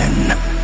listen.